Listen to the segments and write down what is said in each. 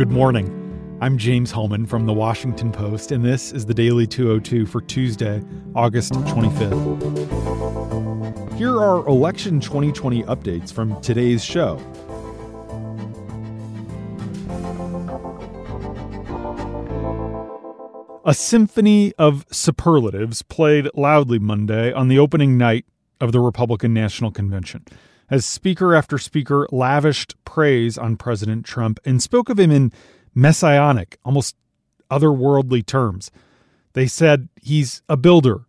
Good morning. I'm James Hohmann from the Washington Post, and this is the Daily 202 for Tuesday, August 25th. Here are election 2020 updates from today's show. A symphony of superlatives played loudly Monday on the opening night of the Republican National Convention as speaker after speaker lavished praise on President Trump and spoke of him in messianic, almost otherworldly terms. They said he's a builder,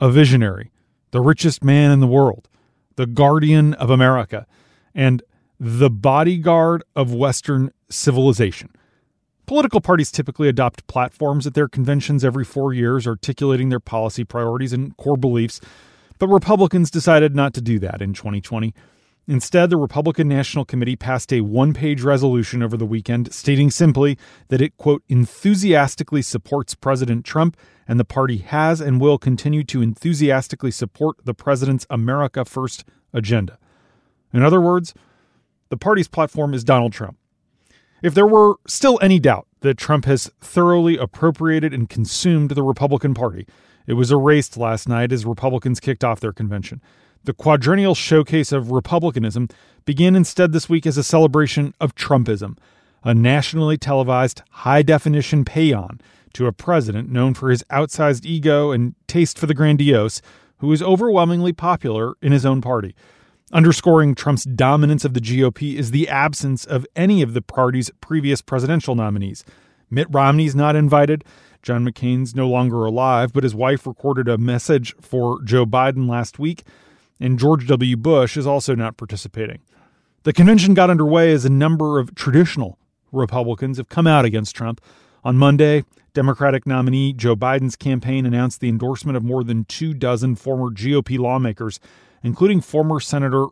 a visionary, the richest man in the world, the guardian of America, and the bodyguard of Western civilization. Political parties typically adopt platforms at their conventions every four years, articulating their policy priorities and core beliefs, but Republicans decided not to do that in 2020. Instead, the Republican National Committee passed a one page resolution over the weekend stating simply that it, quote, enthusiastically supports President Trump and the party has and will continue to enthusiastically support the president's America First agenda. In other words, the party's platform is Donald Trump. If there were still any doubt that Trump has thoroughly appropriated and consumed the Republican Party, it was erased last night as Republicans kicked off their convention. The quadrennial showcase of republicanism began instead this week as a celebration of Trumpism, a nationally televised high definition paean to a president known for his outsized ego and taste for the grandiose, who is overwhelmingly popular in his own party. Underscoring Trump's dominance of the GOP is the absence of any of the party's previous presidential nominees. Mitt Romney's not invited. John McCain's no longer alive, but his wife recorded a message for Joe Biden last week and George W. Bush is also not participating. The convention got underway as a number of traditional Republicans have come out against Trump. On Monday, Democratic nominee Joe Biden's campaign announced the endorsement of more than two dozen former GOP lawmakers, including former Senator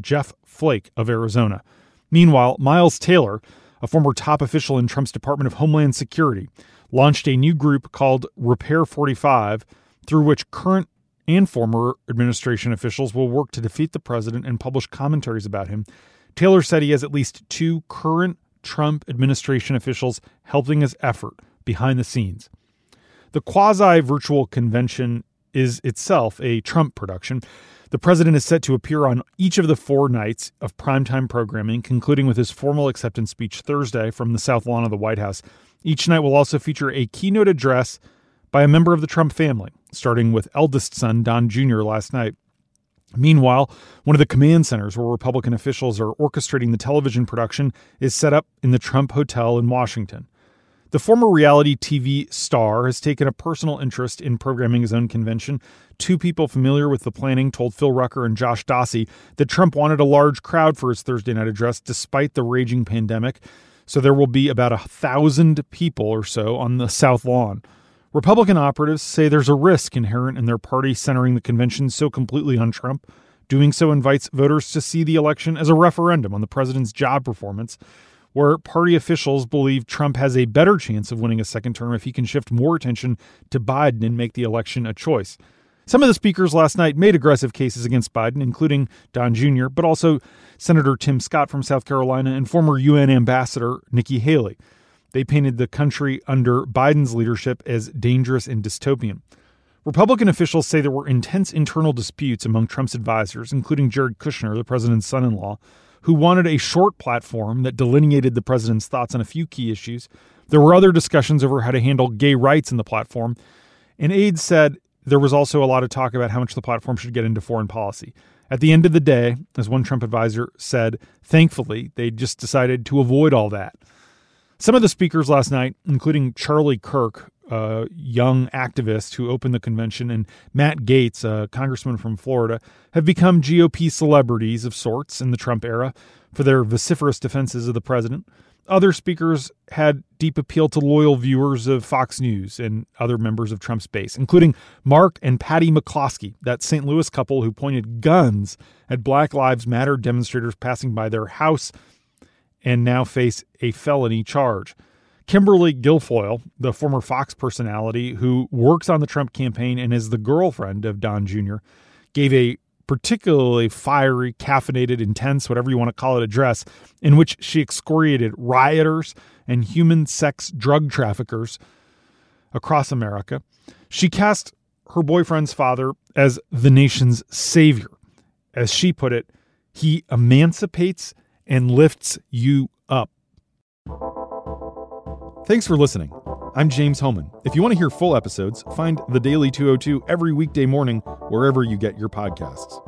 Jeff Flake of Arizona. Meanwhile, Miles Taylor, a former top official in Trump's Department of Homeland Security, launched a new group called Repair 45, through which current and former administration officials will work to defeat the president and publish commentaries about him. Taylor said he has at least two current Trump administration officials helping his effort behind the scenes. The quasi virtual convention is itself a Trump production. The president is set to appear on each of the four nights of primetime programming, concluding with his formal acceptance speech Thursday from the South Lawn of the White House. Each night will also feature a keynote address by a member of the Trump family, starting with eldest son Don Jr. last night. Meanwhile, one of the command centers where Republican officials are orchestrating the television production is set up in the Trump Hotel in Washington. The former reality TV star has taken a personal interest in programming his own convention. Two people familiar with the planning told Phil Rucker and Josh Dawsey that Trump wanted a large crowd for his Thursday night address despite the raging pandemic. So there will be about a thousand people or so on the South Lawn. Republican operatives say there's a risk inherent in their party centering the convention so completely on Trump. Doing so invites voters to see the election as a referendum on the president's job performance, where party officials believe Trump has a better chance of winning a second term if he can shift more attention to Biden and make the election a choice. Some of the speakers last night made aggressive cases against Biden, including Don Jr., but also Senator Tim Scott from South Carolina and former UN Ambassador Nikki Haley. They painted the country under Biden's leadership as dangerous and dystopian. Republican officials say there were intense internal disputes among Trump's advisors, including Jared Kushner, the president's son in law, who wanted a short platform that delineated the president's thoughts on a few key issues. There were other discussions over how to handle gay rights in the platform. And aides said there was also a lot of talk about how much the platform should get into foreign policy. At the end of the day, as one Trump advisor said, thankfully, they just decided to avoid all that. Some of the speakers last night, including Charlie Kirk, a young activist who opened the convention, and Matt Gaetz, a congressman from Florida, have become GOP celebrities of sorts in the Trump era for their vociferous defenses of the president. Other speakers had deep appeal to loyal viewers of Fox News and other members of Trump's base, including Mark and Patty McCloskey, that St. Louis couple who pointed guns at Black Lives Matter demonstrators passing by their house and now face a felony charge. Kimberly Guilfoyle, the former Fox personality who works on the Trump campaign and is the girlfriend of Don Jr., gave a particularly fiery, caffeinated, intense, whatever you want to call it, address in which she excoriated rioters and human sex drug traffickers across America. She cast her boyfriend's father as the nation's savior. As she put it, he emancipates and lifts you up. Thanks for listening. I'm James Hohmann. If you want to hear full episodes, find The Daily 202 every weekday morning wherever you get your podcasts.